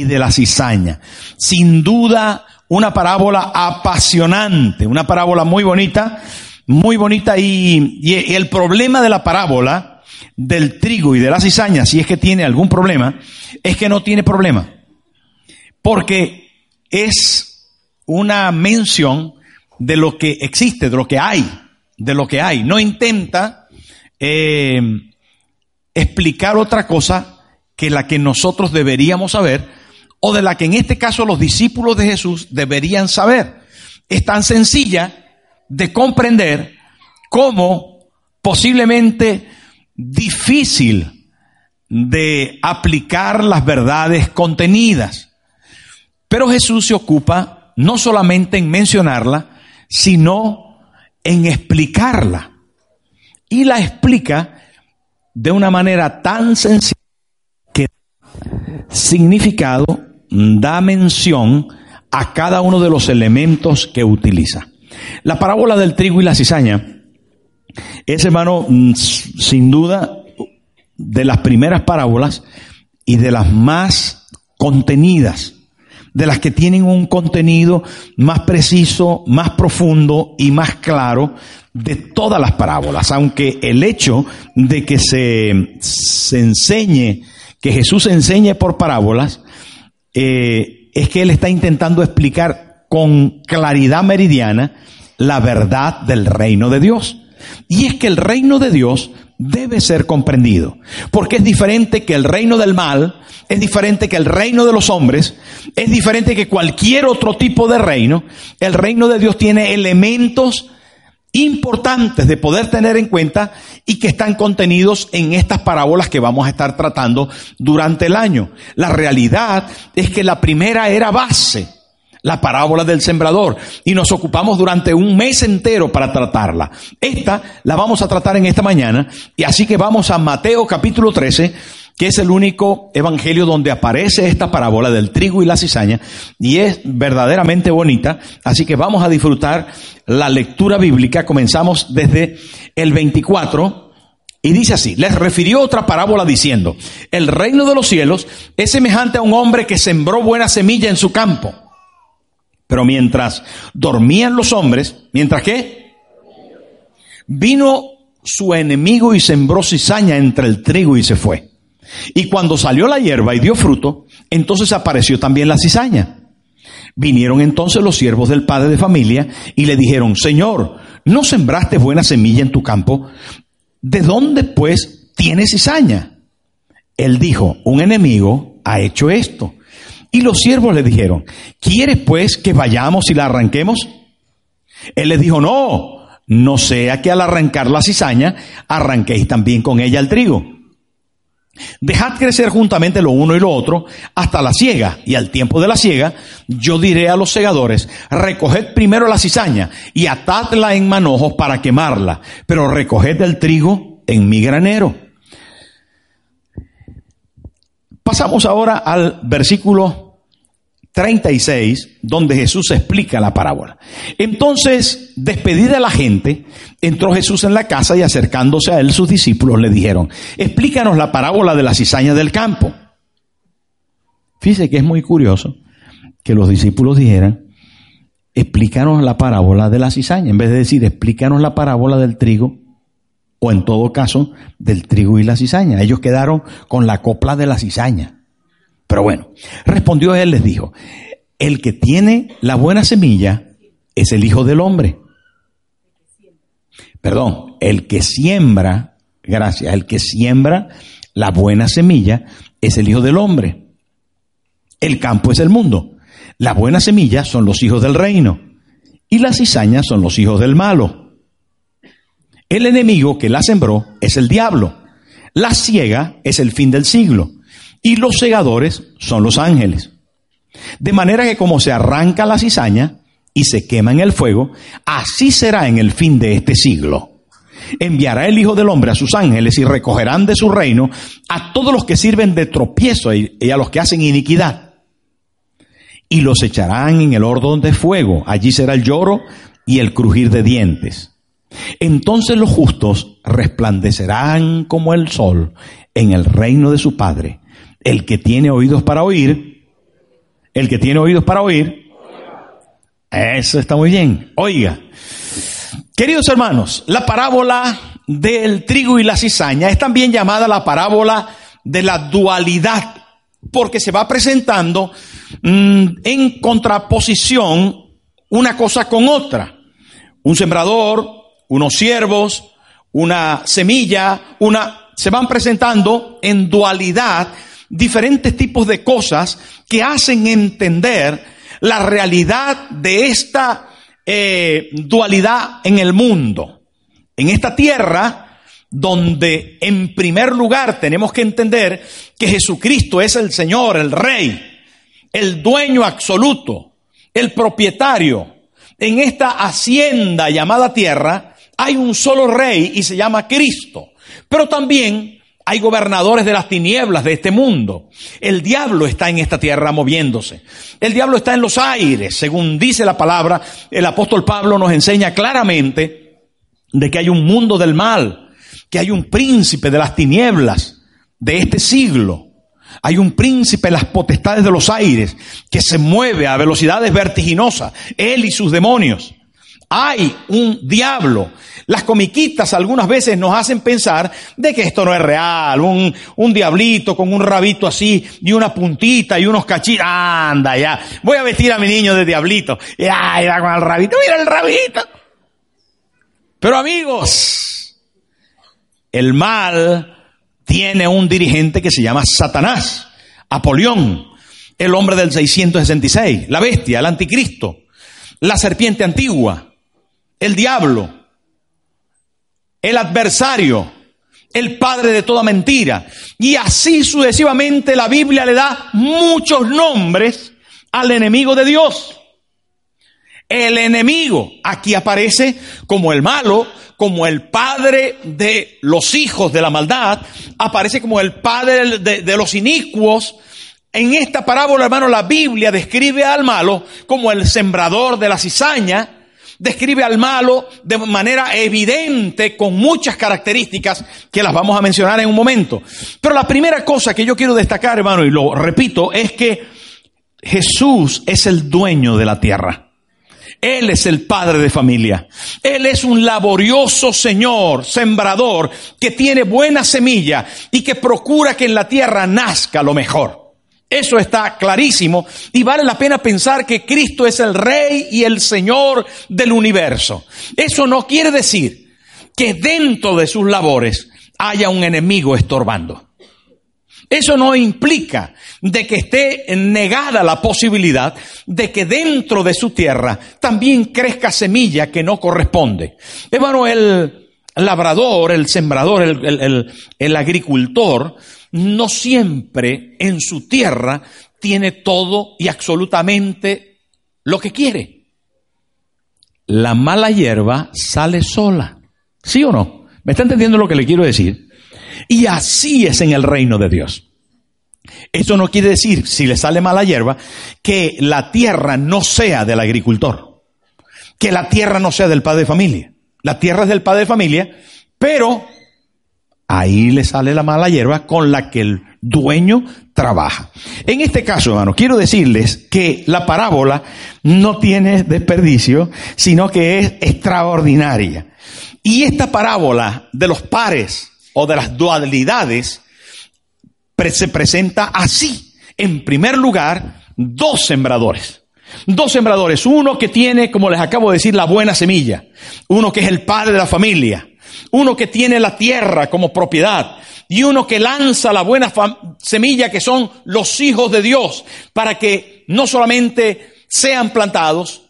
y de la cizaña. Sin duda, una parábola apasionante, una parábola muy bonita, muy bonita y, y el problema de la parábola del trigo y de la cizaña, si es que tiene algún problema, es que no tiene problema. Porque es una mención de lo que existe, de lo que hay, de lo que hay. No intenta eh, explicar otra cosa que la que nosotros deberíamos saber o de la que en este caso los discípulos de Jesús deberían saber. Es tan sencilla de comprender como posiblemente difícil de aplicar las verdades contenidas. Pero Jesús se ocupa no solamente en mencionarla, sino en explicarla. Y la explica de una manera tan sencilla significado da mención a cada uno de los elementos que utiliza. La parábola del trigo y la cizaña es, hermano, mm, sin duda, de las primeras parábolas y de las más contenidas, de las que tienen un contenido más preciso, más profundo y más claro de todas las parábolas, aunque el hecho de que se, se enseñe, que Jesús enseñe por parábolas, eh, es que Él está intentando explicar con claridad meridiana la verdad del reino de Dios. Y es que el reino de Dios debe ser comprendido, porque es diferente que el reino del mal, es diferente que el reino de los hombres, es diferente que cualquier otro tipo de reino. El reino de Dios tiene elementos importantes de poder tener en cuenta y que están contenidos en estas parábolas que vamos a estar tratando durante el año. La realidad es que la primera era base la parábola del sembrador y nos ocupamos durante un mes entero para tratarla. Esta la vamos a tratar en esta mañana y así que vamos a Mateo capítulo 13 que es el único evangelio donde aparece esta parábola del trigo y la cizaña, y es verdaderamente bonita, así que vamos a disfrutar la lectura bíblica, comenzamos desde el 24, y dice así, les refirió otra parábola diciendo, el reino de los cielos es semejante a un hombre que sembró buena semilla en su campo. Pero mientras dormían los hombres, mientras qué? Vino su enemigo y sembró cizaña entre el trigo y se fue. Y cuando salió la hierba y dio fruto, entonces apareció también la cizaña. Vinieron entonces los siervos del padre de familia y le dijeron, Señor, ¿no sembraste buena semilla en tu campo? ¿De dónde pues tienes cizaña? Él dijo, un enemigo ha hecho esto. Y los siervos le dijeron, ¿quieres pues que vayamos y la arranquemos? Él les dijo, no, no sea que al arrancar la cizaña arranquéis también con ella el trigo. Dejad crecer juntamente lo uno y lo otro hasta la siega, y al tiempo de la siega yo diré a los segadores, recoged primero la cizaña y atadla en manojos para quemarla, pero recoged el trigo en mi granero. Pasamos ahora al versículo 36, donde Jesús explica la parábola. Entonces, despedida la gente, entró Jesús en la casa y acercándose a él sus discípulos le dijeron, explícanos la parábola de la cizaña del campo. Fíjese que es muy curioso que los discípulos dijeran, explícanos la parábola de la cizaña, en vez de decir, explícanos la parábola del trigo, o en todo caso, del trigo y la cizaña. Ellos quedaron con la copla de la cizaña. Pero bueno, respondió él, les dijo, el que tiene la buena semilla es el Hijo del Hombre. Perdón, el que siembra, gracias, el que siembra la buena semilla es el Hijo del Hombre. El campo es el mundo. La buena semilla son los hijos del reino y las cizañas son los hijos del malo. El enemigo que la sembró es el diablo. La ciega es el fin del siglo y los segadores son los ángeles. De manera que como se arranca la cizaña y se quema en el fuego, así será en el fin de este siglo. Enviará el Hijo del Hombre a sus ángeles y recogerán de su reino a todos los que sirven de tropiezo y a los que hacen iniquidad. Y los echarán en el horno de fuego. Allí será el lloro y el crujir de dientes. Entonces los justos resplandecerán como el sol en el reino de su Padre. El que tiene oídos para oír, El que tiene oídos para oír, eso está muy bien. Oiga, queridos hermanos, la parábola del trigo y la cizaña es también llamada la parábola de la dualidad, porque se va presentando mm, en contraposición una cosa con otra. Un sembrador, unos siervos, una semilla, una, se van presentando en dualidad diferentes tipos de cosas que hacen entender la realidad de esta eh, dualidad en el mundo. En esta tierra, donde en primer lugar tenemos que entender que Jesucristo es el Señor, el Rey, el dueño absoluto, el propietario. En esta hacienda llamada tierra hay un solo rey y se llama Cristo. Pero también hay gobernadores de las tinieblas de este mundo. El diablo está en esta tierra moviéndose. El diablo está en los aires. Según dice la palabra, el apóstol Pablo nos enseña claramente de que hay un mundo del mal, que hay un príncipe de las tinieblas de este siglo. Hay un príncipe de las potestades de los aires que se mueve a velocidades vertiginosas, él y sus demonios. Hay un diablo. Las comiquitas algunas veces nos hacen pensar de que esto no es real. Un, un diablito con un rabito así y una puntita y unos cachitos. Anda ya. Voy a vestir a mi niño de diablito. Ya, ya con el rabito. Mira el rabito. Pero amigos, el mal tiene un dirigente que se llama Satanás, Apolión, el hombre del 666, la bestia, el anticristo, la serpiente antigua, el diablo, el adversario, el padre de toda mentira. Y así sucesivamente la Biblia le da muchos nombres al enemigo de Dios. El enemigo aquí aparece como el malo, como el padre de los hijos de la maldad, aparece como el padre de, los inicuos. En esta parábola, hermano, la Biblia describe al malo como el sembrador de la cizaña, describe al malo de manera evidente, con muchas características que las vamos a mencionar en un momento. Pero la primera cosa que yo quiero destacar, hermano, y lo repito, es que Jesús es el dueño de la tierra. Él es el padre de familia. Él es un laborioso señor, sembrador, que tiene buena semilla y que procura que en la tierra nazca lo mejor. Eso está clarísimo y vale la pena pensar que Cristo es el Rey y el Señor del universo. Eso no quiere decir que dentro de sus labores haya un enemigo estorbando. Eso no implica de que esté negada la posibilidad de que dentro de su tierra también crezca semilla que no corresponde. Hermano, el labrador, el sembrador, el, agricultor, no siempre en su tierra tiene todo y absolutamente lo que quiere. La mala hierba sale sola. ¿Sí o no? ¿Me está entendiendo lo que le quiero decir? Y así es en el reino de Dios. Eso no quiere decir, si le sale mala hierba, que la tierra no sea del agricultor, que la tierra no sea del padre de familia. La tierra es del padre de familia, pero ahí le sale la mala hierba con la que el dueño trabaja. En este caso, hermano, quiero decirles que la parábola no tiene desperdicio, sino que es extraordinaria. Y esta parábola de los pares o de las dualidades se presenta así. En primer lugar, dos sembradores. Dos sembradores. Uno que tiene, como les acabo de decir, la buena semilla. Uno que es el padre de la familia. Uno que tiene la tierra como propiedad. Y uno que lanza la buena semilla que son los hijos de Dios para que no solamente sean plantados,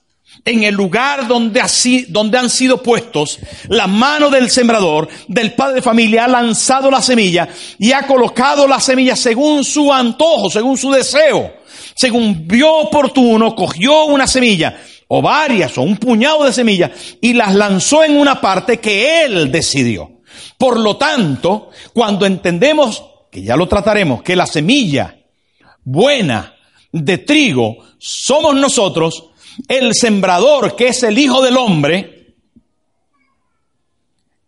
en el lugar donde, así, donde han sido puestos, la mano del sembrador, del padre de familia, ha lanzado la semilla y ha colocado la semilla según su antojo, según su deseo. Según vio oportuno, cogió una semilla, o varias, o un puñado de semillas, y las lanzó en una parte que él decidió. Por lo tanto, cuando entendemos, que ya lo trataremos, que la semilla buena de trigo somos nosotros, el sembrador, que es el Hijo del Hombre,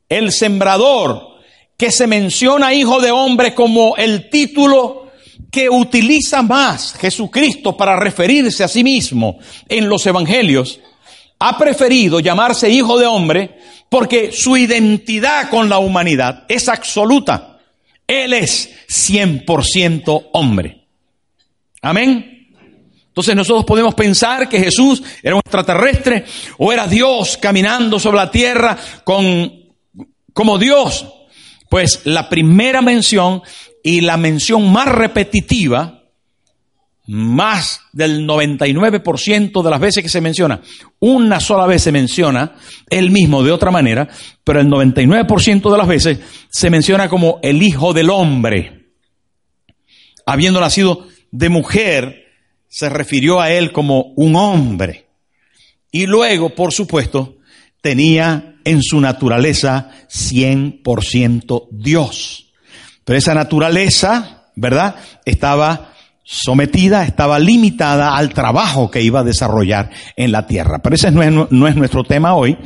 el sembrador, que se menciona Hijo de Hombre como el título que utiliza más Jesucristo para referirse a sí mismo en los evangelios, ha preferido llamarse hijo de hombre porque su identidad con la humanidad es absoluta. Él es 100% hombre. Amén. Entonces nosotros podemos pensar que Jesús era un extraterrestre o era Dios caminando sobre la tierra con, como Dios. Pues la primera mención y la mención más repetitiva más del 99% de las veces que se menciona, una sola vez se menciona él mismo de otra manera, pero el 99% de las veces se menciona como el Hijo del Hombre. Habiendo nacido de mujer, se refirió a él como un hombre. Y luego, por supuesto, tenía en su naturaleza 100% Dios. Pero esa naturaleza, ¿verdad? Estaba sometida, estaba limitada al trabajo que iba a desarrollar en la tierra. Pero ese no es, no es nuestro tema hoy,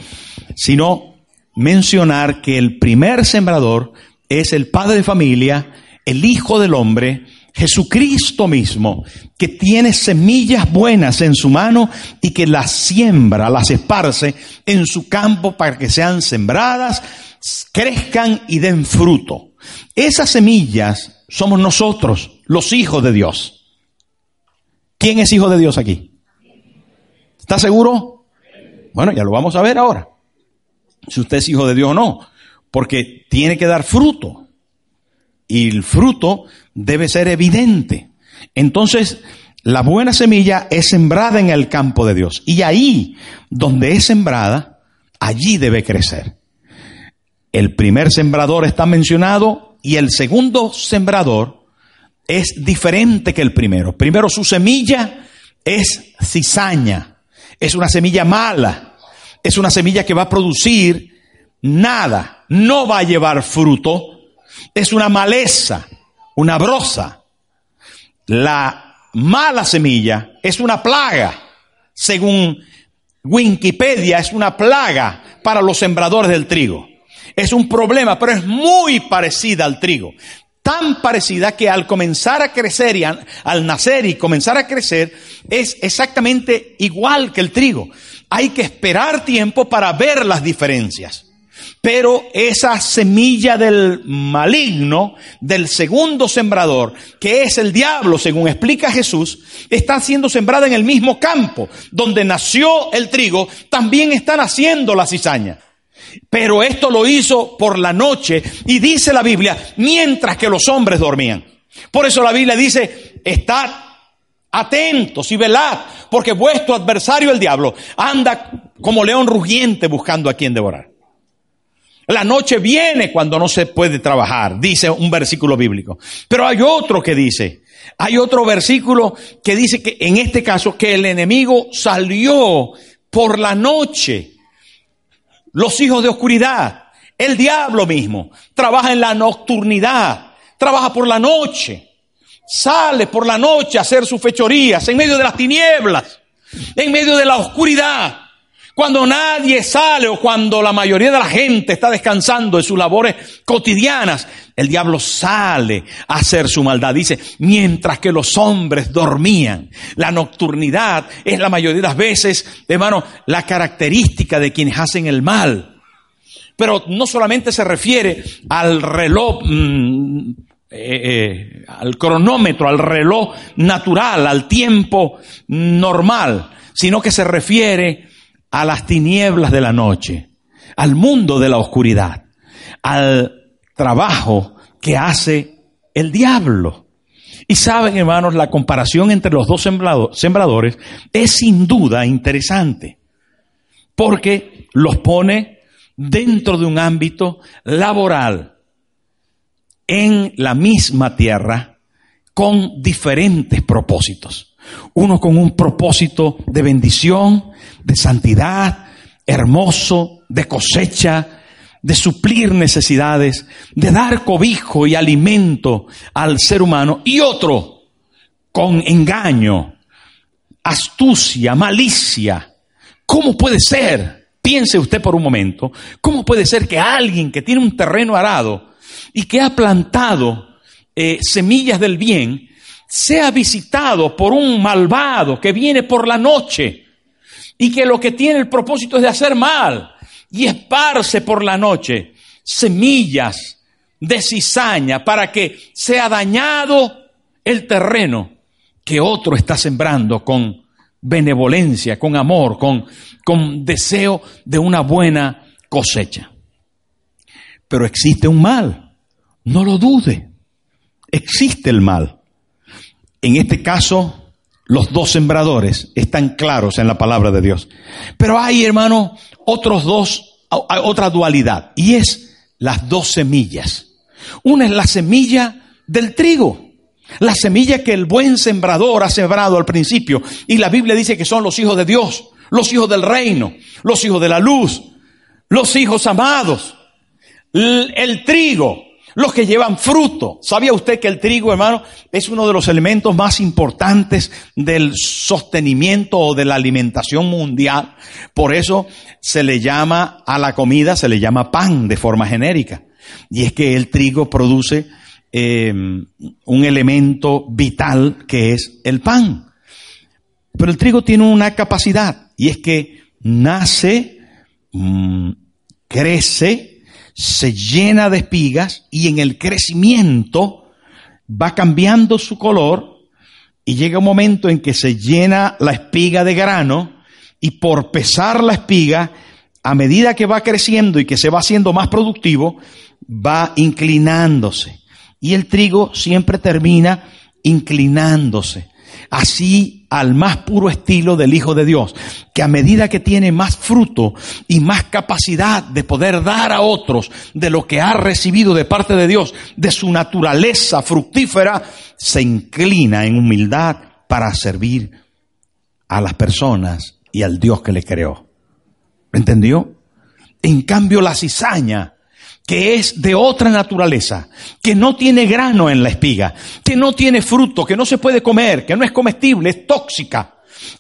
sino mencionar que el primer sembrador es el padre de familia, el hijo del hombre, Jesucristo mismo, que tiene semillas buenas en su mano y que las siembra, las esparce en su campo para que sean sembradas, crezcan y den fruto. Esas semillas somos nosotros, los hijos de Dios. ¿Quién es hijo de Dios aquí? ¿Está seguro? Bueno, ya lo vamos a ver ahora. Si usted es hijo de Dios o no. Porque tiene que dar fruto. Y el fruto debe ser evidente. Entonces, la buena semilla es sembrada en el campo de Dios. Y ahí, donde es sembrada, allí debe crecer. El primer sembrador está mencionado y el segundo sembrador es diferente que el primero. Primero su semilla es cizaña, es una semilla mala, es una semilla que va a producir nada, no va a llevar fruto, es una maleza, una brosa. La mala semilla es una plaga, según Wikipedia, es una plaga para los sembradores del trigo. Es un problema, pero es muy parecida al trigo. Tan parecida que al comenzar a crecer y al nacer y comenzar a crecer es exactamente igual que el trigo. Hay que esperar tiempo para ver las diferencias. Pero esa semilla del maligno, del segundo sembrador, que es el diablo, según explica Jesús, está siendo sembrada en el mismo campo. Donde nació el trigo, también está naciendo la cizaña. Pero esto lo hizo por la noche y dice la Biblia, mientras que los hombres dormían. Por eso la Biblia dice, estad atentos y velad, porque vuestro adversario el diablo anda como león rugiente buscando a quien devorar. La noche viene cuando no se puede trabajar, dice un versículo bíblico. Pero hay otro que dice, hay otro versículo que dice que en este caso que el enemigo salió por la noche los hijos de oscuridad, el diablo mismo, trabaja en la nocturnidad, trabaja por la noche, sale por la noche a hacer sus fechorías en medio de las tinieblas, en medio de la oscuridad. Cuando nadie sale o cuando la mayoría de la gente está descansando de sus labores cotidianas, el diablo sale a hacer su maldad. Dice, mientras que los hombres dormían. La nocturnidad es la mayoría de las veces, hermano, la característica de quienes hacen el mal. Pero no solamente se refiere al reloj, mm, eh, eh, al cronómetro, al reloj natural, al tiempo normal, sino que se refiere a las tinieblas de la noche, al mundo de la oscuridad, al trabajo que hace el diablo. Y saben, hermanos, la comparación entre los dos sembradores es sin duda interesante, porque los pone dentro de un ámbito laboral, en la misma tierra, con diferentes propósitos. Uno con un propósito de bendición, de santidad, hermoso, de cosecha, de suplir necesidades, de dar cobijo y alimento al ser humano, y otro con engaño, astucia, malicia. ¿Cómo puede ser? Piense usted por un momento, ¿cómo puede ser que alguien que tiene un terreno arado y que ha plantado eh, semillas del bien, sea visitado por un malvado que viene por la noche y que lo que tiene el propósito es de hacer mal y esparce por la noche semillas de cizaña para que sea dañado el terreno que otro está sembrando con benevolencia, con amor, con, con deseo de una buena cosecha. Pero existe un mal, no lo dude, existe el mal. En este caso, los dos sembradores están claros en la palabra de Dios. Pero hay, hermano, otros dos, otra dualidad, y es las dos semillas. Una es la semilla del trigo. La semilla que el buen sembrador ha sembrado al principio. Y la Biblia dice que son los hijos de Dios, los hijos del reino, los hijos de la luz, los hijos amados. El, trigo, los que llevan fruto. ¿Sabía usted que el trigo, hermano, es uno de los elementos más importantes del sostenimiento o de la alimentación mundial? Por eso se le llama a la comida, se le llama pan de forma genérica. Y es que el trigo produce eh, un elemento vital que es el pan. Pero el trigo tiene una capacidad y es que nace, mm, crece, se llena de espigas y en el crecimiento va cambiando su color y llega un momento en que se llena la espiga de grano y por pesar la espiga, a medida que va creciendo y que se va haciendo más productivo, va inclinándose. Y el trigo siempre termina inclinándose. Así al más puro estilo del Hijo de Dios, que a medida que tiene más fruto y más capacidad de poder dar a otros de lo que ha recibido de parte de Dios, de su naturaleza fructífera, se inclina en humildad para servir a las personas y al Dios que le creó. ¿Entendió? En cambio, la cizaña que es de otra naturaleza, que no tiene grano en la espiga, que no tiene fruto, que no se puede comer, que no es comestible, es tóxica,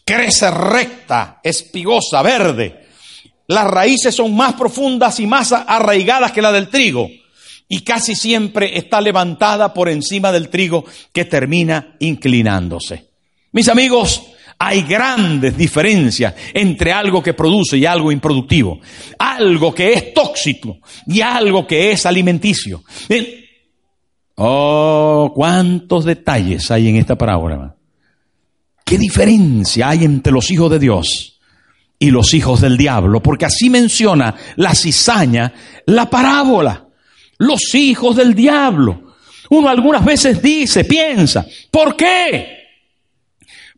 crece recta, espigosa, verde. Las raíces son más profundas y más arraigadas que la del trigo y casi siempre está levantada por encima del trigo que termina inclinándose. Mis amigos, hay grandes diferencias entre algo que produce y algo improductivo. Algo que es tóxico y algo que es alimenticio. Oh, cuántos detalles hay en esta parábola. ¿Qué diferencia hay entre los hijos de Dios y los hijos del diablo? Porque así menciona la cizaña, la parábola. Los hijos del diablo. Uno algunas veces dice, piensa, ¿por qué?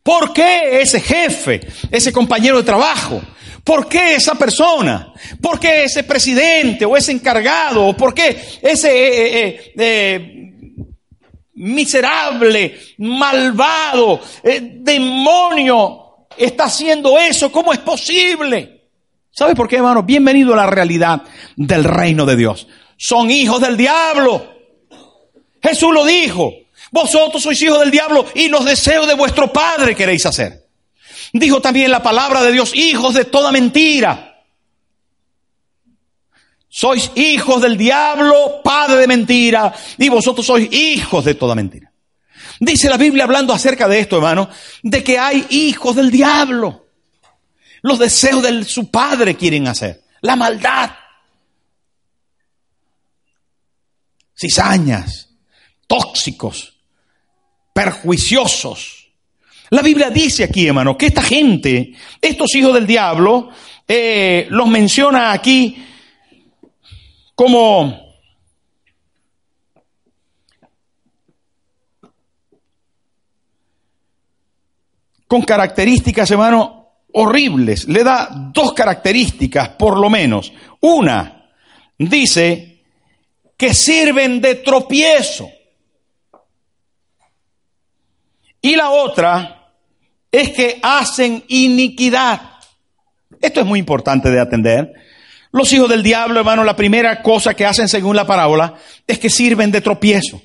¿Por qué ese jefe, ese compañero de trabajo? ¿Por qué esa persona? ¿Por qué ese presidente o ese encargado? ¿O por qué ese eh, eh, eh, miserable, malvado, demonio está haciendo eso? ¿Cómo es posible? ¿Sabe por qué, hermano? Bienvenido a la realidad del reino de Dios. Son hijos del diablo. Jesús lo dijo. Vosotros sois hijos del diablo y los deseos de vuestro padre queréis hacer. Dijo también la palabra de Dios, hijos de toda mentira. Sois hijos del diablo, padre de mentira, y vosotros sois hijos de toda mentira. Dice la Biblia hablando acerca de esto, hermano, de que hay hijos del diablo. Los deseos de su padre quieren hacer. La maldad. Cizañas, tóxicos, perjuiciosos. La Biblia dice aquí, hermano, que esta gente, estos hijos del diablo, eh, los menciona aquí como con características, hermano, horribles. Le da dos características, por lo menos. Una, dice que sirven de tropiezo. Y la otra es que hacen iniquidad. Esto es muy importante de atender. Los hijos del diablo, hermano, la primera cosa que hacen según la parábola es que sirven de tropiezo.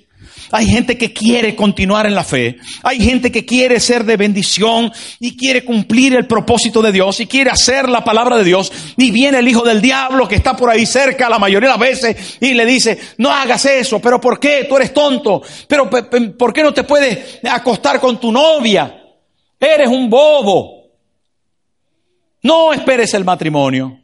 Hay gente que quiere continuar en la fe. Hay gente que quiere ser de bendición y quiere cumplir el propósito de Dios y quiere hacer la palabra de Dios. Y viene el hijo del diablo que está por ahí cerca la mayoría de las veces y le dice, no hagas eso, pero ¿por qué? Tú eres tonto. Pero ¿por qué no te puedes acostar con tu novia? Eres un bobo. No esperes el matrimonio.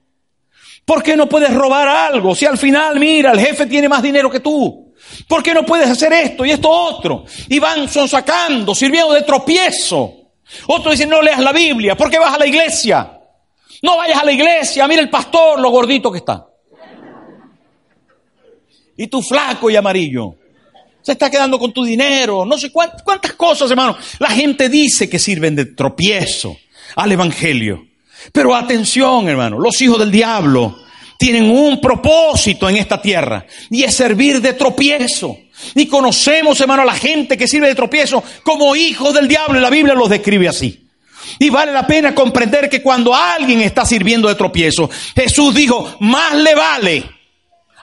¿Por qué no puedes robar algo? Si al final, mira, el jefe tiene más dinero que tú. ¿Por qué no puedes hacer esto y esto otro? Y van son sacando, sirviendo de tropiezo. Otro dice, no leas la Biblia. ¿Por qué vas a la iglesia? No vayas a la iglesia. Mira el pastor, lo gordito que está. Y tú flaco y amarillo. Se está quedando con tu dinero. No sé cuántas, cuántas cosas, hermano. La gente dice que sirven de tropiezo al evangelio. Pero atención, hermano, los hijos del diablo tienen un propósito en esta tierra y es servir de tropiezo. Y conocemos, hermano, a la gente que sirve de tropiezo como hijos del diablo y la Biblia los describe así. Y vale la pena comprender que cuando alguien está sirviendo de tropiezo, Jesús dijo, más le vale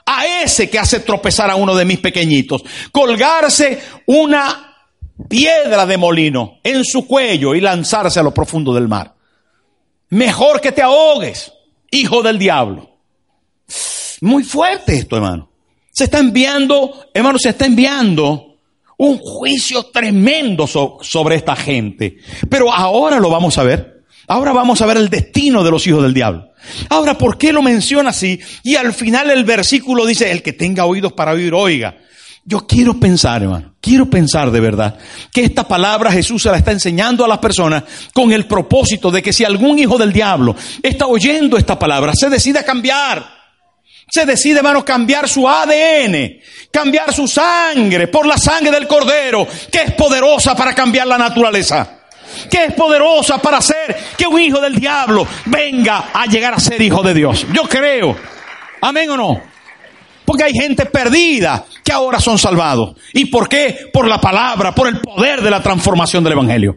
a ese que hace tropezar a uno de mis pequeñitos, colgarse una piedra de molino en su cuello y lanzarse a lo profundo del mar. Mejor que te ahogues, hijo del diablo. Muy fuerte esto, hermano. Se está enviando, hermano, se está enviando un juicio tremendo sobre esta gente. Pero ahora lo vamos a ver. Ahora vamos a ver el destino de los hijos del diablo. Ahora, ¿por qué lo menciona así? Y al final el versículo dice, el que tenga oídos para oír, oiga. Yo quiero pensar, hermano, quiero pensar de verdad que esta palabra Jesús se la está enseñando a las personas con el propósito de que si algún hijo del diablo está oyendo esta palabra, se decide a cambiar. Se decide, hermano, cambiar su ADN, cambiar su sangre por la sangre del cordero, que es poderosa para cambiar la naturaleza que es poderosa para hacer que un hijo del diablo venga a llegar a ser hijo de Dios. Yo creo. Amén o no. Porque hay gente perdida que ahora son salvados. ¿Y por qué? Por la palabra, por el poder de la transformación del Evangelio.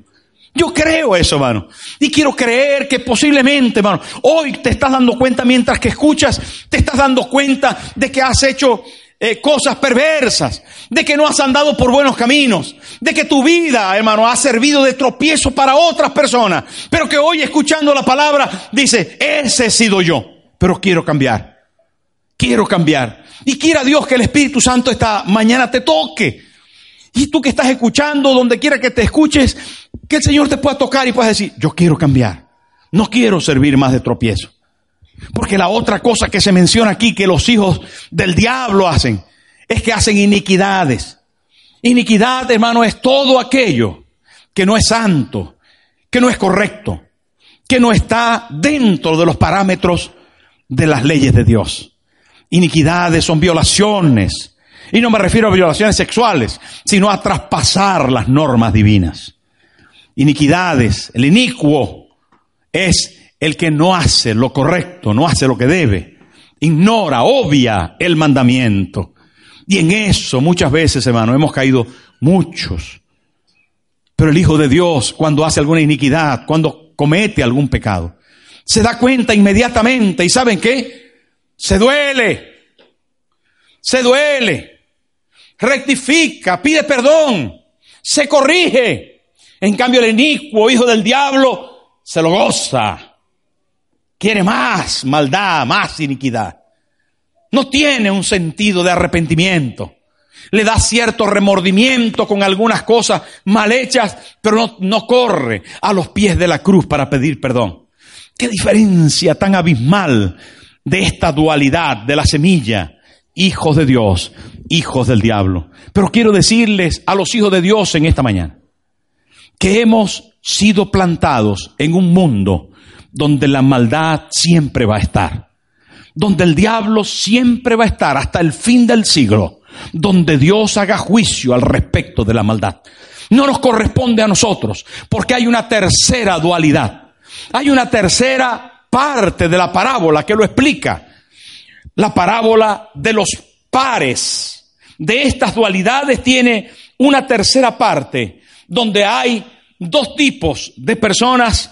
Yo creo eso, hermano. Y quiero creer que posiblemente, hermano, hoy te estás dando cuenta mientras que escuchas, te estás dando cuenta de que has hecho eh, cosas perversas, de que no has andado por buenos caminos, de que tu vida, hermano, ha servido de tropiezo para otras personas, pero que hoy escuchando la palabra dice, ese he sido yo, pero quiero cambiar. Quiero cambiar. Y quiera Dios que el Espíritu Santo esta mañana te toque. Y tú que estás escuchando, donde quiera que te escuches, que el Señor te pueda tocar y puedas decir, yo quiero cambiar. No quiero servir más de tropiezo. Porque la otra cosa que se menciona aquí que los hijos del diablo hacen es que hacen iniquidades. Iniquidad, hermano, es todo aquello que no es santo, que no es correcto, que no está dentro de los parámetros de las leyes de Dios. Iniquidades son violaciones. Y no me refiero a violaciones sexuales, sino a traspasar las normas divinas. Iniquidades, el inicuo es el que no hace lo correcto, no hace lo que debe, ignora, obvia el mandamiento. Y en eso muchas veces, hermano, hemos caído muchos. Pero el Hijo de Dios, cuando hace alguna iniquidad, cuando comete algún pecado, se da cuenta inmediatamente y ¿saben qué? Se duele. Se duele. Rectifica, pide perdón. Se corrige. En cambio el inicuo, hijo del diablo, se lo goza. Quiere más maldad, más iniquidad. No tiene un sentido de arrepentimiento. Le da cierto remordimiento con algunas cosas mal hechas, pero no, no corre a los pies de la cruz para pedir perdón. Qué diferencia tan abismal de esta dualidad de la semilla, hijos de Dios, hijos del diablo. Pero quiero decirles a los hijos de Dios en esta mañana que hemos sido plantados en un mundo donde la maldad siempre va a estar, donde el diablo siempre va a estar hasta el fin del siglo, donde Dios haga juicio al respecto de la maldad. No nos corresponde a nosotros, porque hay una tercera dualidad, hay una tercera parte de la parábola que lo explica. La parábola de los pares de estas dualidades tiene una tercera parte donde hay dos tipos de personas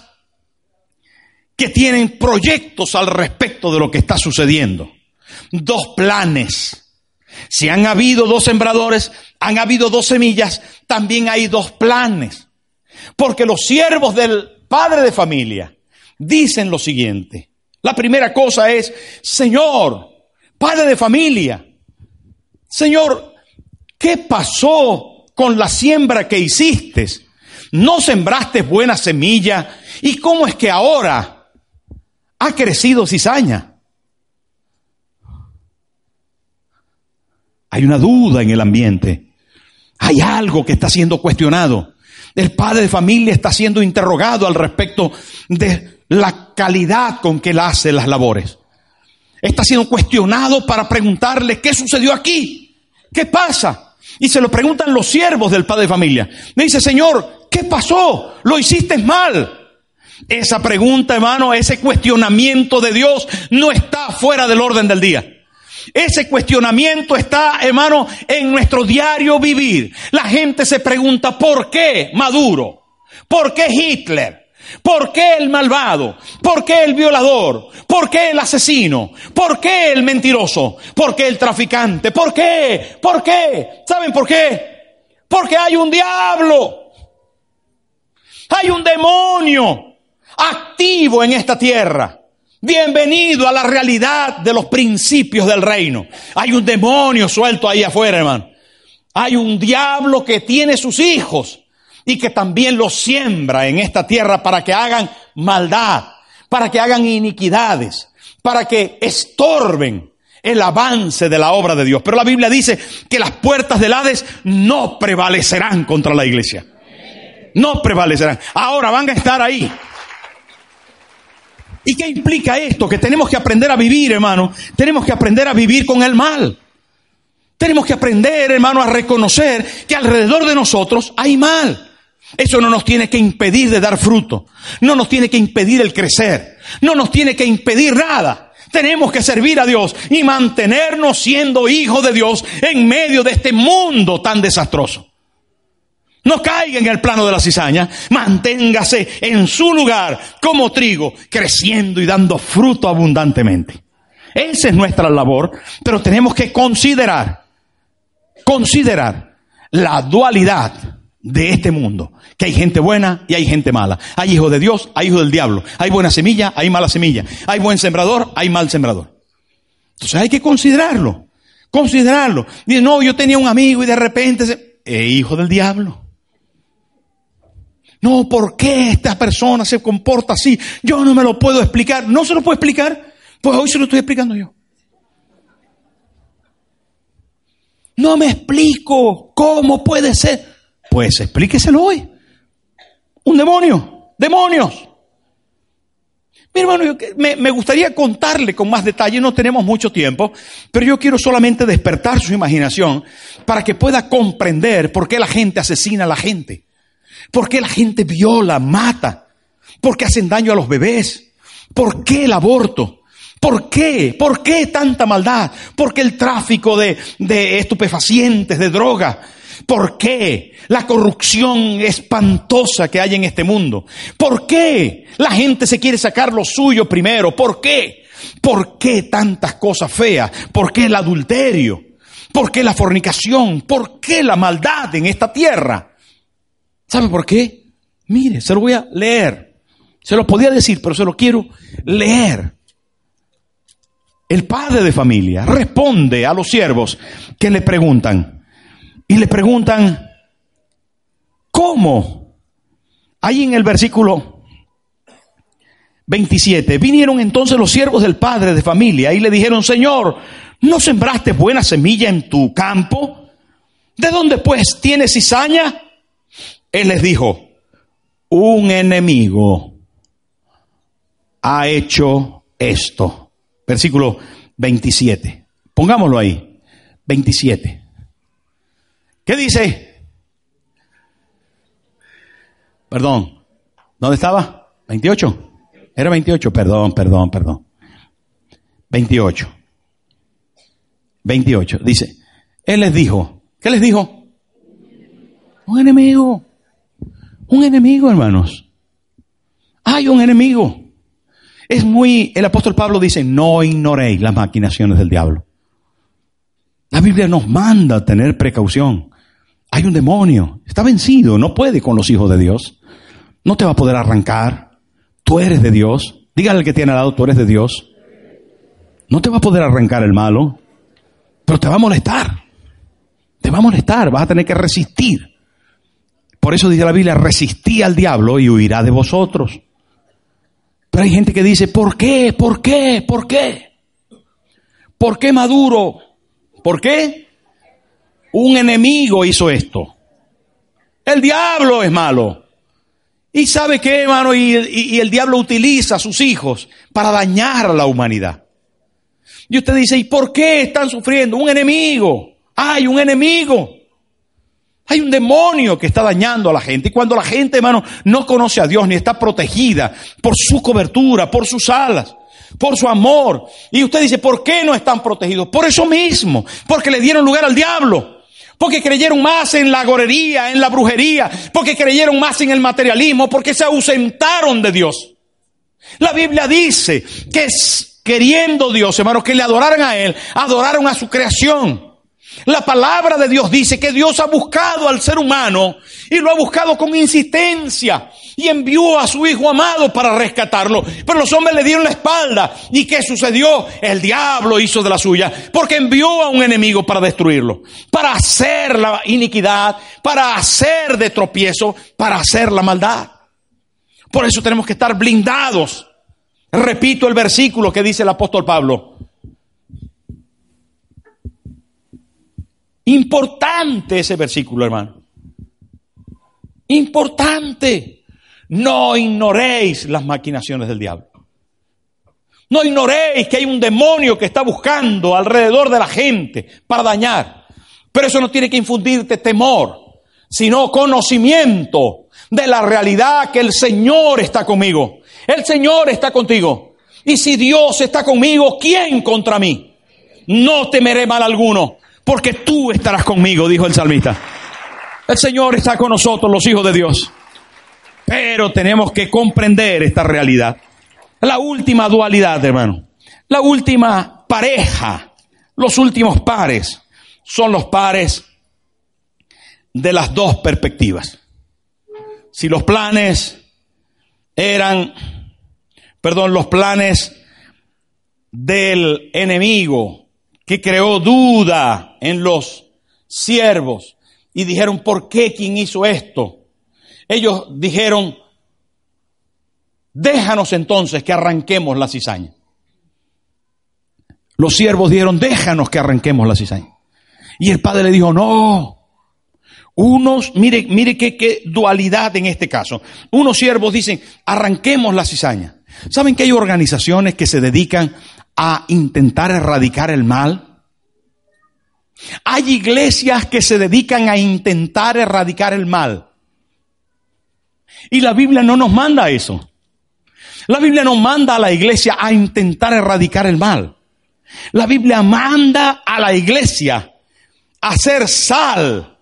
que tienen proyectos al respecto de lo que está sucediendo. Dos planes. Si han habido dos sembradores, han habido dos semillas, también hay dos planes. Porque los siervos del padre de familia dicen lo siguiente. La primera cosa es, Señor, padre de familia, Señor, ¿qué pasó con la siembra que hiciste? ¿No sembraste buena semilla? ¿Y cómo es que ahora ha crecido cizaña? Hay una duda en el ambiente. Hay algo que está siendo cuestionado. El padre de familia está siendo interrogado al respecto de la calidad con que él hace las labores. Está siendo cuestionado para preguntarle qué sucedió aquí, qué pasa. Y se lo preguntan los siervos del padre de familia. Me dice, Señor, ¿qué pasó? Lo hiciste mal. Esa pregunta, hermano, ese cuestionamiento de Dios no está fuera del orden del día. Ese cuestionamiento está, hermano, en nuestro diario vivir. La gente se pregunta, ¿por qué Maduro? ¿Por qué Hitler? ¿Por qué el malvado? ¿Por qué el violador? ¿Por qué el asesino? ¿Por qué el mentiroso? ¿Por qué el traficante? ¿Por qué? ¿Por qué? ¿Saben por qué? Porque hay un diablo. Hay un demonio activo en esta tierra. Bienvenido a la realidad de los principios del reino. Hay un demonio suelto ahí afuera, hermano. Hay un diablo que tiene sus hijos y que también los siembra en esta tierra para que hagan maldad, para que hagan iniquidades, para que estorben el avance de la obra de Dios. Pero la Biblia dice que las puertas del Hades no prevalecerán contra la iglesia. No prevalecerán. Ahora van a estar ahí. ¿Y qué implica esto? Que tenemos que aprender a vivir, hermano. Tenemos que aprender a vivir con el mal. Tenemos que aprender, hermano, a reconocer que alrededor de nosotros hay mal. Eso no nos tiene que impedir de dar fruto. No nos tiene que impedir el crecer. No nos tiene que impedir nada. Tenemos que servir a Dios y mantenernos siendo hijos de Dios en medio de este mundo tan desastroso. No caiga en el plano de la cizaña. Manténgase en su lugar como trigo, creciendo y dando fruto abundantemente. Esa es nuestra labor, pero tenemos que considerar, considerar la dualidad de este mundo. Que hay gente buena y hay gente mala. Hay hijos de Dios, hay hijos del diablo. Hay buena semilla, hay mala semilla. Hay buen sembrador, hay mal sembrador. Entonces hay que considerarlo. Considerarlo. Dice, no, yo tenía un amigo y de repente se... Eh, hijo del diablo. No, ¿por qué esta persona se comporta así? Yo no me lo puedo explicar. ¿No se lo puedo explicar? Pues hoy se lo estoy explicando yo. No me explico cómo puede ser. Pues explíqueselo hoy. Un demonio, demonios. Mi hermano, me, me, gustaría contarle con más detalle, no tenemos mucho tiempo, pero yo quiero solamente despertar su imaginación para que pueda comprender por qué la gente asesina a la gente. ¿Por qué la gente viola, mata? ¿Por qué hacen daño a los bebés? ¿Por qué el aborto? ¿Por qué? ¿Por qué tanta maldad? ¿Por qué el tráfico de, de estupefacientes, de droga? ¿Por qué la corrupción espantosa que hay en este mundo? ¿Por qué la gente se quiere sacar lo suyo primero? ¿Por qué? ¿Por qué tantas cosas feas? ¿Por qué el adulterio? ¿Por qué la fornicación? ¿Por qué la maldad en esta tierra? ¿Sabe por qué? Mire, se lo voy a leer. Se lo podía decir, pero se lo quiero leer. El padre de familia responde a los siervos que le preguntan. Y le preguntan, ¿cómo? Ahí en el versículo 27, vinieron entonces los siervos del padre de familia y le dijeron, Señor, ¿no sembraste buena semilla en tu campo? ¿De dónde pues tienes cizaña? Él les dijo, un enemigo ha hecho esto. Versículo 27. Pongámoslo ahí. 27. ¿Qué dice? Perdón. ¿Dónde estaba? 28. Era 28. Perdón, perdón, perdón. 28. 28. Dice, Él les dijo, ¿qué les dijo? Un enemigo. Un enemigo, hermanos. Hay un enemigo. Es muy, el apóstol Pablo dice, no ignoréis las maquinaciones del diablo. La Biblia nos manda tener precaución. Hay un demonio, está vencido, no puede con los hijos de Dios. No te va a poder arrancar. Tú eres de Dios. Dígale al que tiene al lado, tú eres de Dios. No te va a poder arrancar el malo, pero te va a molestar. Te va a molestar, vas a tener que resistir. Por eso dice la Biblia, resistí al diablo y huirá de vosotros. Pero hay gente que dice, ¿por qué? ¿Por qué? ¿Por qué? ¿Por qué Maduro? ¿Por qué? Un enemigo hizo esto. El diablo es malo. Y sabe qué, hermano, y, y, el diablo utiliza a sus hijos para dañar a la humanidad. Y usted dice, ¿y por qué están sufriendo? Un enemigo. Hay un enemigo. Hay un demonio que está dañando a la gente. Y cuando la gente, hermano, no conoce a Dios ni está protegida por su cobertura, por sus alas, por su amor. Y usted dice, ¿por qué no están protegidos? Por eso mismo. Porque le dieron lugar al diablo. Porque creyeron más en la gorería, en la brujería. Porque creyeron más en el materialismo. Porque se ausentaron de Dios. La Biblia dice que queriendo Dios, hermano, que le adoraran a Él, adoraron a su creación. La palabra de Dios dice que Dios ha buscado al ser humano y lo ha buscado con insistencia y envió a su hijo amado para rescatarlo. Pero los hombres le dieron la espalda. ¿Y qué sucedió? El diablo hizo de la suya porque envió a un enemigo para destruirlo, para hacer la iniquidad, para hacer de tropiezo, para hacer la maldad. Por eso tenemos que estar blindados. Repito el versículo que dice el apóstol Pablo. Importante ese versículo, hermano. Importante. No ignoréis las maquinaciones del diablo. No ignoréis que hay un demonio que está buscando alrededor de la gente para dañar. Pero eso no tiene que infundirte temor, sino conocimiento de la realidad que el Señor está conmigo. El Señor está contigo. Y si Dios está conmigo, ¿quién contra mí? No temeré mal alguno porque tú estarás conmigo, dijo el salmista. El Señor está con nosotros, los hijos de Dios. Pero tenemos que comprender esta realidad. La última dualidad, hermano. La última pareja. Los últimos pares son los pares de las dos perspectivas. Si los planes eran, perdón, los planes del enemigo que creó duda en los siervos y dijeron, ¿por qué quién hizo esto? Ellos dijeron, déjanos entonces que arranquemos la cizaña. Los siervos dijeron, déjanos que arranquemos la cizaña. Y el padre le dijo, no. Unos, mire, mire qué, qué dualidad en este caso. Unos siervos dicen, arranquemos la cizaña. ¿Saben que hay organizaciones que se dedican a intentar erradicar el mal. Hay iglesias que se dedican a intentar erradicar el mal. Y la Biblia no nos manda eso. La Biblia no manda a la iglesia a intentar erradicar el mal. La Biblia manda a la iglesia a ser sal.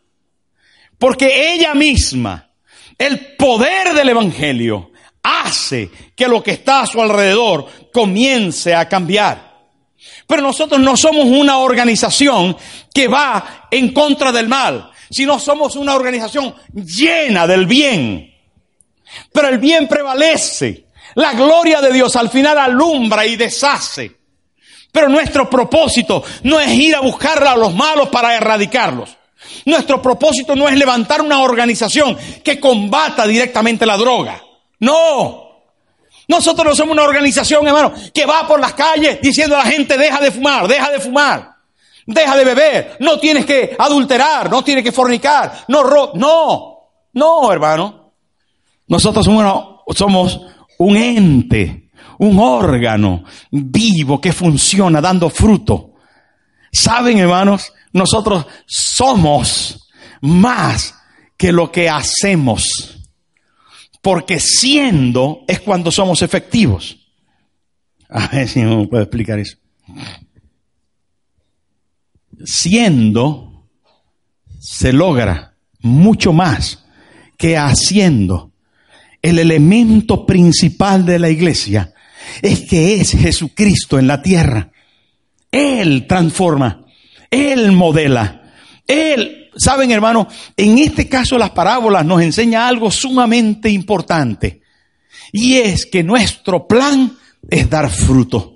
Porque ella misma, el poder del Evangelio, hace que lo que está a su alrededor comience a cambiar. Pero nosotros no somos una organización que va en contra del mal, sino somos una organización llena del bien. Pero el bien prevalece. La gloria de Dios al final alumbra y deshace. Pero nuestro propósito no es ir a buscar a los malos para erradicarlos. Nuestro propósito no es levantar una organización que combata directamente la droga. No. Nosotros no somos una organización, hermano, que va por las calles diciendo a la gente, deja de fumar, deja de fumar, deja de beber, no tienes que adulterar, no tienes que fornicar, no, no, no, hermano. Nosotros somos, somos un ente, un órgano vivo que funciona dando fruto. ¿Saben, hermanos? Nosotros somos más que lo que hacemos. Porque siendo es cuando somos efectivos. A ver si me puedo explicar eso. Siendo se logra mucho más que haciendo. El elemento principal de la iglesia es que es Jesucristo en la tierra. Él transforma. Él modela. Él, saben hermano, en este caso las parábolas nos enseña algo sumamente importante. Y es que nuestro plan es dar fruto.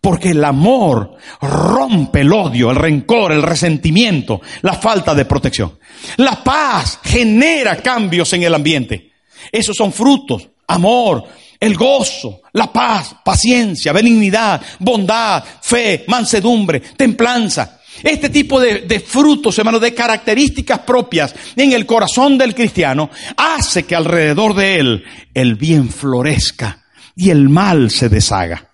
Porque el amor rompe el odio, el rencor, el resentimiento, la falta de protección. La paz genera cambios en el ambiente. Esos son frutos. Amor, el gozo, la paz, paciencia, benignidad, bondad, fe, mansedumbre, templanza. Este tipo de, frutos, hermano, de características propias en el corazón del cristiano, hace que alrededor de él el bien florezca y el mal se deshaga.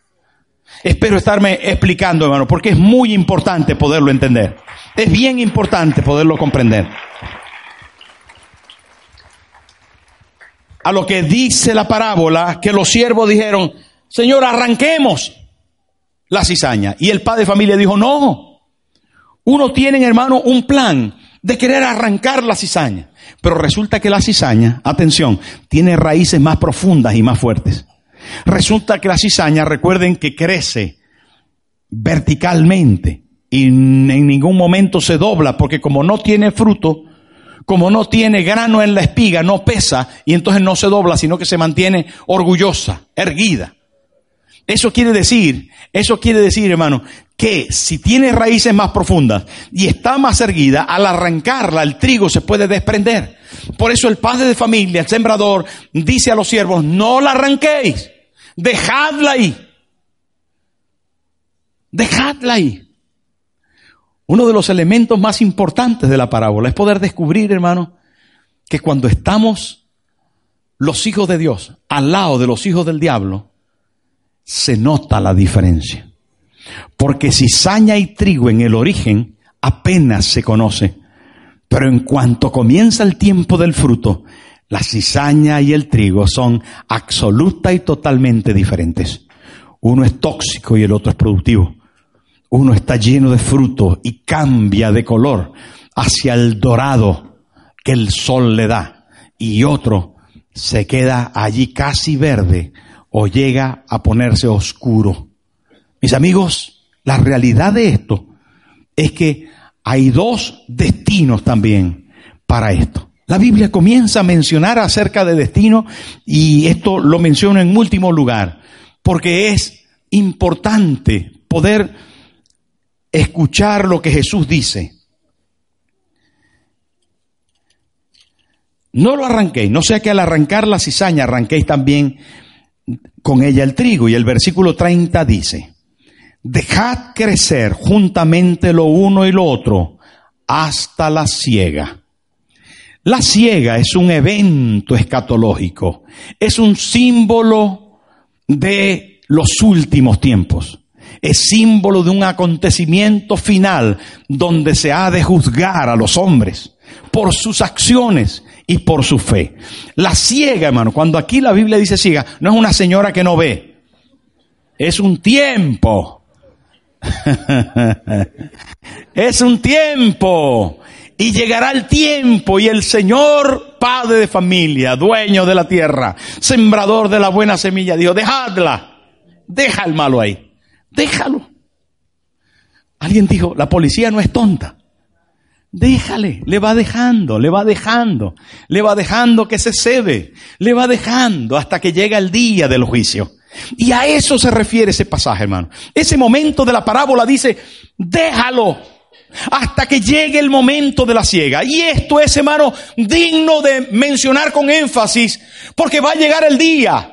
Espero estarme explicando, hermano, porque es muy importante poderlo entender. Es bien importante poderlo comprender. A lo que dice la parábola, que los siervos dijeron, Señor, arranquemos la cizaña. Y el padre de familia dijo, no. Uno tiene, hermano, un plan de querer arrancar la cizaña. Pero resulta que la cizaña, atención, tiene raíces más profundas y más fuertes. Resulta que la cizaña, recuerden que crece verticalmente y en ningún momento se dobla porque como no tiene fruto, como no tiene grano en la espiga, no pesa y entonces no se dobla, sino que se mantiene orgullosa, erguida. Eso quiere decir, eso quiere decir, hermano, que si tiene raíces más profundas y está más erguida, al arrancarla el trigo se puede desprender. Por eso el padre de familia, el sembrador, dice a los siervos, no la arranquéis. Dejadla ahí. Dejadla ahí. Uno de los elementos más importantes de la parábola es poder descubrir, hermano, que cuando estamos los hijos de Dios al lado de los hijos del diablo, se nota la diferencia. Porque cizaña y trigo en el origen apenas se conoce. Pero en cuanto comienza el tiempo del fruto, la cizaña y el trigo son absoluta y totalmente diferentes. Uno es tóxico y el otro es productivo. Uno está lleno de fruto y cambia de color hacia el dorado que el sol le da. Y otro se queda allí casi verde o llega a ponerse oscuro. Mis amigos, la realidad de esto es que hay dos destinos también para esto. La Biblia comienza a mencionar acerca de destino y esto lo menciono en último lugar, porque es importante poder escuchar lo que Jesús dice. No lo arranquéis, no sea que al arrancar la cizaña arranquéis también con ella el trigo. Y el versículo 30 dice, dejad crecer juntamente lo uno y lo otro hasta la siega. La ciega es un evento escatológico, es un símbolo de los últimos tiempos, es símbolo de un acontecimiento final donde se ha de juzgar a los hombres por sus acciones y por su fe. La ciega, hermano, cuando aquí la Biblia dice ciega, no es una señora que no ve, es un tiempo. es un tiempo y llegará el tiempo y el Señor, Padre de familia, dueño de la tierra, sembrador de la buena semilla, dijo, dejadla, deja el malo ahí, déjalo. Alguien dijo, la policía no es tonta. Déjale, le va dejando, le va dejando, le va dejando que se cede, le va dejando hasta que llega el día del juicio. Y a eso se refiere ese pasaje, hermano. Ese momento de la parábola dice, déjalo, hasta que llegue el momento de la ciega. Y esto es, hermano, digno de mencionar con énfasis, porque va a llegar el día.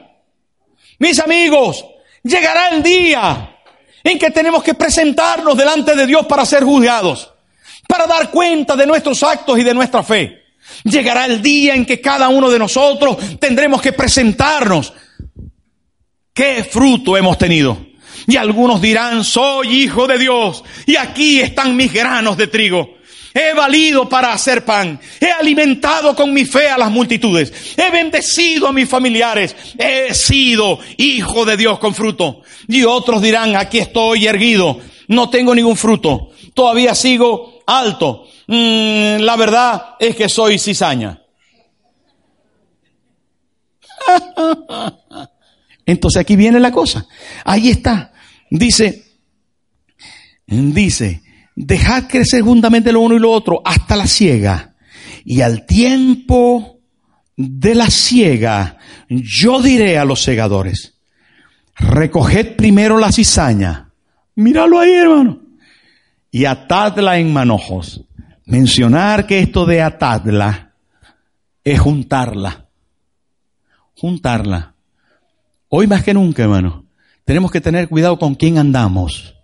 Mis amigos, llegará el día en que tenemos que presentarnos delante de Dios para ser juzgados, para dar cuenta de nuestros actos y de nuestra fe. Llegará el día en que cada uno de nosotros tendremos que presentarnos. ¿Qué fruto hemos tenido? Y algunos dirán, soy hijo de Dios y aquí están mis granos de trigo. He valido para hacer pan. He alimentado con mi fe a las multitudes. He bendecido a mis familiares. He sido hijo de Dios con fruto. Y otros dirán, aquí estoy erguido. No tengo ningún fruto. Todavía sigo alto. Mm, la verdad es que soy cizaña. Entonces aquí viene la cosa. Ahí está. Dice, dice, dejad crecer juntamente lo uno y lo otro hasta la siega. Y al tiempo de la siega, yo diré a los segadores, recoged primero la cizaña. Míralo ahí, hermano. Y atadla en manojos. Mencionar que esto de atadla es juntarla. Juntarla. Hoy más que nunca, hermano, tenemos que tener cuidado con quién andamos.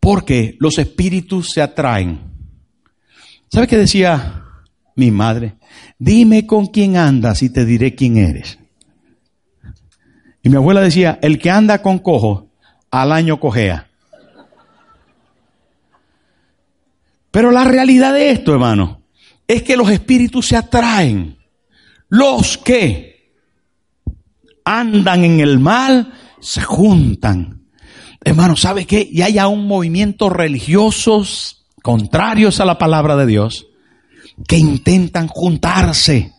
Porque los espíritus se atraen. ¿Sabe qué decía mi madre? Dime con quién andas y te diré quién eres. Y mi abuela decía, el que anda con cojo, al año cojea. Pero la realidad de esto, hermano, es que los espíritus se atraen. Los que andan en el mal se juntan. Hermano, ¿sabe qué? Y hay aún movimientos religiosos contrarios a la palabra de Dios que intentan juntarse.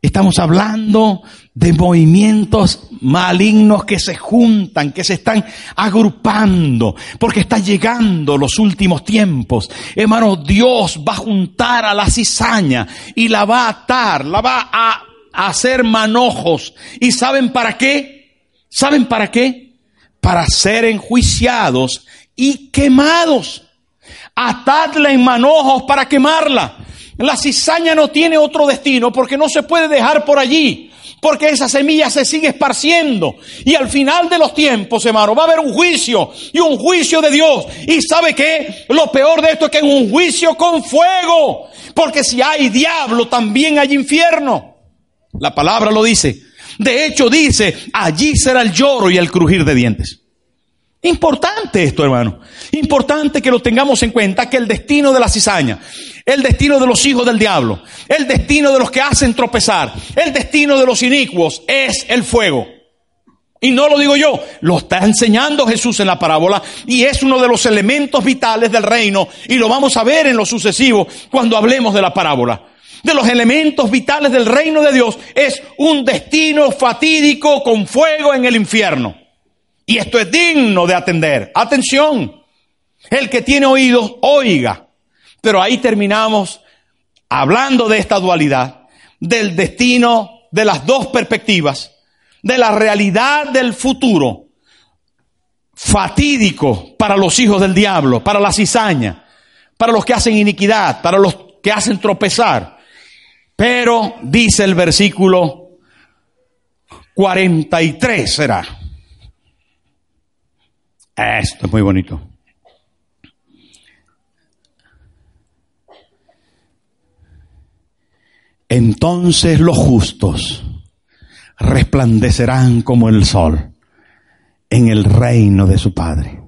Estamos hablando de movimientos malignos que se juntan, que se están agrupando, porque está llegando los últimos tiempos. Hermano, Dios va a juntar a la cizaña y la va a atar, la va a hacer manojos. ¿Y saben para qué? ¿Saben para qué? Para ser enjuiciados y quemados. Atadla en manojos para quemarla. La cizaña no tiene otro destino porque no se puede dejar por allí. Porque esa semilla se sigue esparciendo. Y al final de los tiempos, hermano, va a haber un juicio y un juicio de Dios. Y sabe qué? Lo peor de esto es que es un juicio con fuego. Porque si hay diablo, también hay infierno. La palabra lo dice. De hecho dice, allí será el lloro y el crujir de dientes. Importante esto, hermano. Importante que lo tengamos en cuenta, que el destino de la cizaña, el destino de los hijos del diablo, el destino de los que hacen tropezar, el destino de los inicuos es el fuego. Y no lo digo yo, lo está enseñando Jesús en la parábola y es uno de los elementos vitales del reino y lo vamos a ver en lo sucesivo cuando hablemos de la parábola. De los elementos vitales del reino de Dios es un destino fatídico con fuego en el infierno. Y esto es digno de atender. Atención. El que tiene oídos, oiga. Pero ahí terminamos hablando de esta dualidad, del destino, de las dos perspectivas, de la realidad del futuro, fatídico para los hijos del diablo, para la cizaña, para los que hacen iniquidad, para los que hacen tropezar. Pero dice el versículo 43 será. Esto es muy bonito. Entonces los justos resplandecerán como el sol en el reino de su Padre.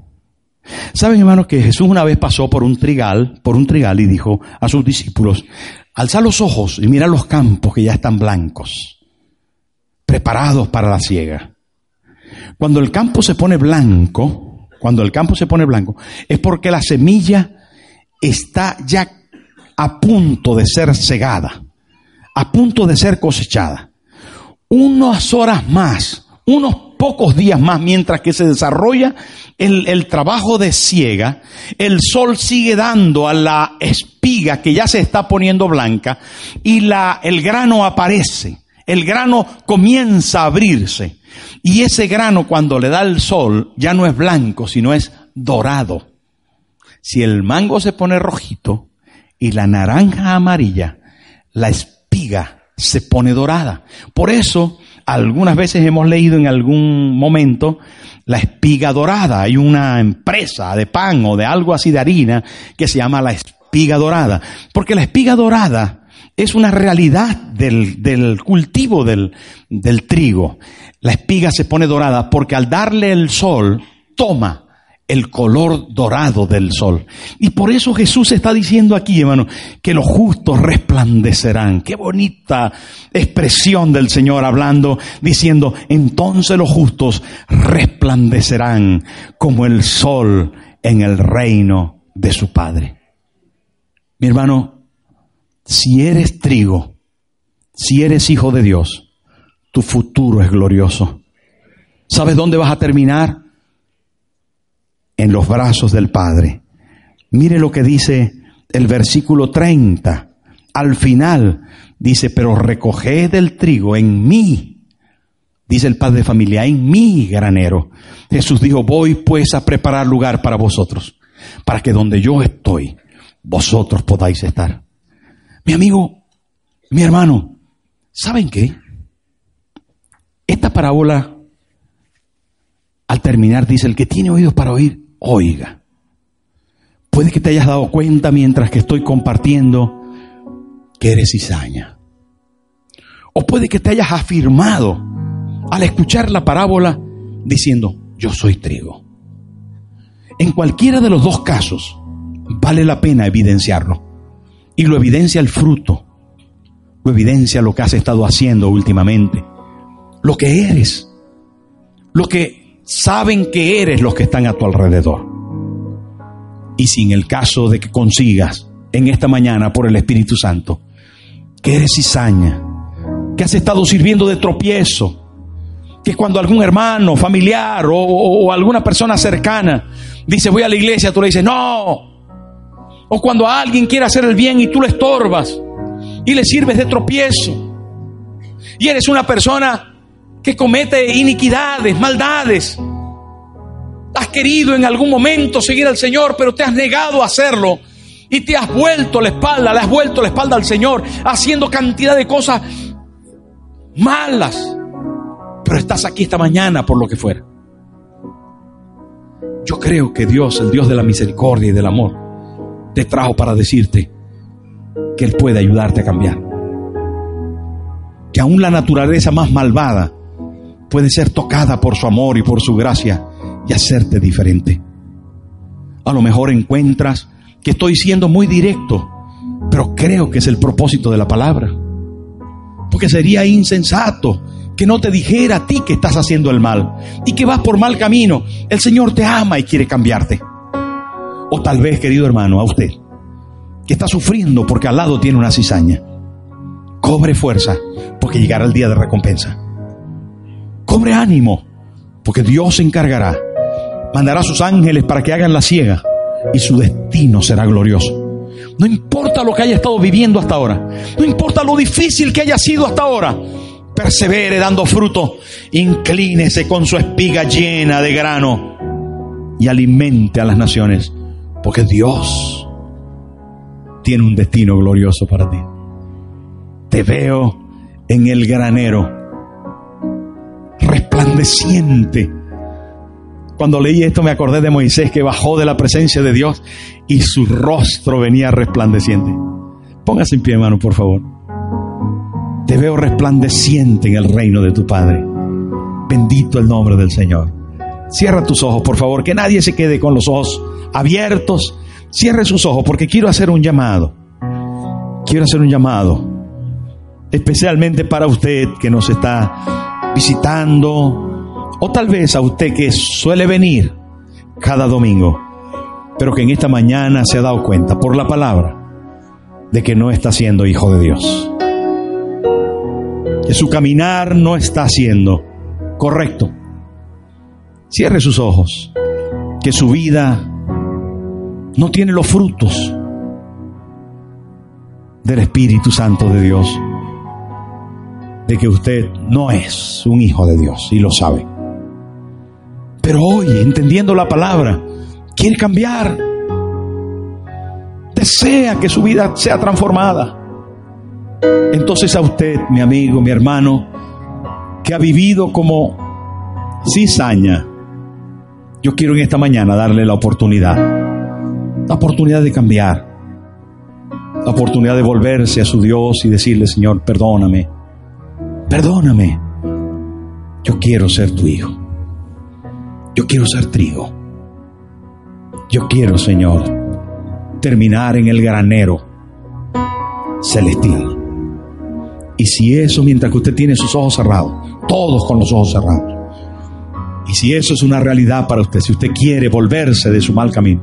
Saben, hermanos, que Jesús una vez pasó por un trigal, por un trigal y dijo a sus discípulos, alza los ojos y mira los campos que ya están blancos, preparados para la siega. Cuando el campo se pone blanco, cuando el campo se pone blanco, es porque la semilla está ya a punto de ser cegada, a punto de ser cosechada. Unas horas más, unos pocos días más, mientras que se desarrolla el, trabajo de ciega, el sol sigue dando a la espiga que ya se está poniendo blanca y la, el grano aparece, el grano comienza a abrirse. Y ese grano cuando le da el sol ya no es blanco, sino es dorado. Si el mango se pone rojito y la naranja amarilla, la espiga se pone dorada. Por eso, algunas veces hemos leído en algún momento la espiga dorada. Hay una empresa de pan o de algo así de harina que se llama la espiga dorada. Porque la espiga dorada es una realidad del, del cultivo del, del trigo la espiga se pone dorada porque al darle el sol toma el color dorado del sol. Y por eso Jesús está diciendo aquí, hermano, que los justos resplandecerán. Qué bonita expresión del Señor hablando, diciendo, entonces los justos resplandecerán como el sol en el reino de su Padre. Mi hermano, si eres trigo, si eres hijo de Dios, tu futuro es glorioso. ¿Sabes dónde vas a terminar? En los brazos del Padre, Mire lo que dice el versículo 30. Al final dice, pero recoged el trigo en mí, dice el padre de familia, en mi granero. Jesús dijo, voy pues a preparar lugar para vosotros, para que donde yo estoy, vosotros podáis estar. Mi amigo, mi hermano, ¿saben qué? Esta parábola, al terminar, dice, el que tiene oídos para oír, oiga. Puede que te hayas dado cuenta mientras que estoy compartiendo que eres cizaña. O puede que te hayas afirmado al escuchar la parábola diciendo, yo soy trigo. En cualquiera de los dos casos, vale la pena evidenciarlo. Y lo evidencia el fruto, lo evidencia lo que has estado haciendo últimamente, lo que eres, lo que saben que eres los que están a tu alrededor. Y si en el caso de que consigas en esta mañana por el Espíritu Santo, que eres cizaña, que has estado sirviendo de tropiezo, que cuando algún hermano, familiar o, o, alguna persona cercana dice voy a la iglesia, tú le dices no. O cuando alguien quiere hacer el bien y tú le estorbas y le sirves de tropiezo. Y eres una persona que comete iniquidades, maldades. Has querido en algún momento seguir al Señor, pero te has negado a hacerlo y te has vuelto la espalda, le has vuelto la espalda al Señor, haciendo cantidad de cosas malas. Pero estás aquí esta mañana por lo que fuera. Yo creo que Dios, el Dios de la misericordia y del amor, te trajo para decirte que Él puede ayudarte a cambiar. Que aún la naturaleza más malvada puede ser tocada por su amor y por su gracia y hacerte diferente. A lo mejor encuentras que estoy siendo muy directo, pero creo que es el propósito de la palabra. Porque sería insensato que no te dijera a ti que estás haciendo el mal y que vas por mal camino. El Señor te ama y quiere cambiarte. O tal vez, querido hermano, a usted, que está sufriendo porque al lado tiene una cizaña. Cobre fuerza porque llegará el día de recompensa. Cobre ánimo porque Dios se encargará. Mandará a sus ángeles para que hagan la ciega y su destino será glorioso. No importa lo que haya estado viviendo hasta ahora, no importa lo difícil que haya sido hasta ahora, persevere dando fruto, inclínese con su espiga llena de grano y alimente a las naciones, porque Dios tiene un destino glorioso para ti. Te veo en el granero, resplandeciente cuando leí esto me acordé de Moisés que bajó de la presencia de Dios y su rostro venía resplandeciente. Póngase en pie, hermano, por favor. Te veo resplandeciente en el reino de tu Padre. Bendito el nombre del Señor. Cierra tus ojos, por favor, que nadie se quede con los ojos abiertos. Cierre sus ojos porque quiero hacer un llamado. Quiero hacer un llamado. Especialmente para usted que nos está visitando, o tal vez a usted que suele venir cada domingo, pero que en esta mañana se ha dado cuenta por la palabra de que no está siendo hijo de Dios. Que su caminar no está siendo correcto. Cierre sus ojos. Que su vida no tiene los frutos del Espíritu Santo de Dios. De que usted no es un hijo de Dios y lo sabe. Pero hoy, entendiendo la palabra, quiere cambiar. Desea que su vida sea transformada. Entonces a usted, mi amigo, mi hermano, que ha vivido como cizaña, yo quiero en esta mañana darle la oportunidad, la oportunidad de cambiar, la oportunidad de volverse a su Dios y decirle, Señor, perdóname, perdóname, yo quiero ser tu hijo. Yo quiero ser trigo. Yo quiero, Señor, terminar en el granero celestial. Y si eso, mientras que usted tiene sus ojos cerrados, todos con los ojos cerrados, y si eso es una realidad para usted, si usted quiere volverse de su mal camino,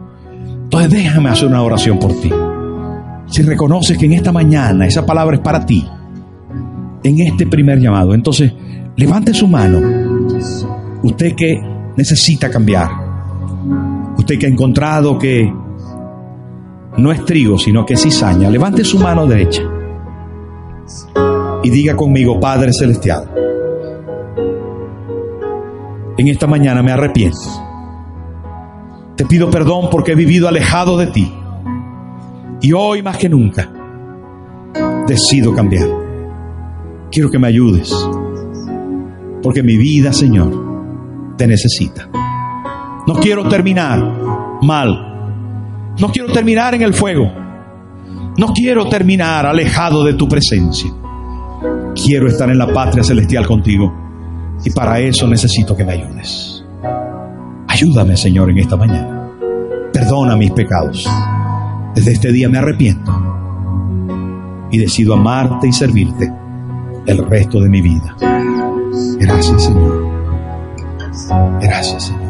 entonces déjame hacer una oración por ti. Si reconoces que en esta mañana esa palabra es para ti, en este primer llamado, entonces levante su mano. Usted que necesita cambiar. Usted que ha encontrado que no es trigo, sino que es cizaña, levante su mano derecha y diga conmigo, Padre Celestial, en esta mañana me arrepiento. Te pido perdón porque he vivido alejado de ti. Y hoy más que nunca decido cambiar. Quiero que me ayudes. Porque mi vida, Señor, te necesita. No quiero terminar mal. No quiero terminar en el fuego. No quiero terminar alejado de tu presencia. Quiero estar en la patria celestial contigo. Y para eso necesito que me ayudes. Ayúdame, Señor, en esta mañana. Perdona mis pecados. Desde este día me arrepiento y decido amarte y servirte el resto de mi vida. Gracias, Señor. Gracias, Señor.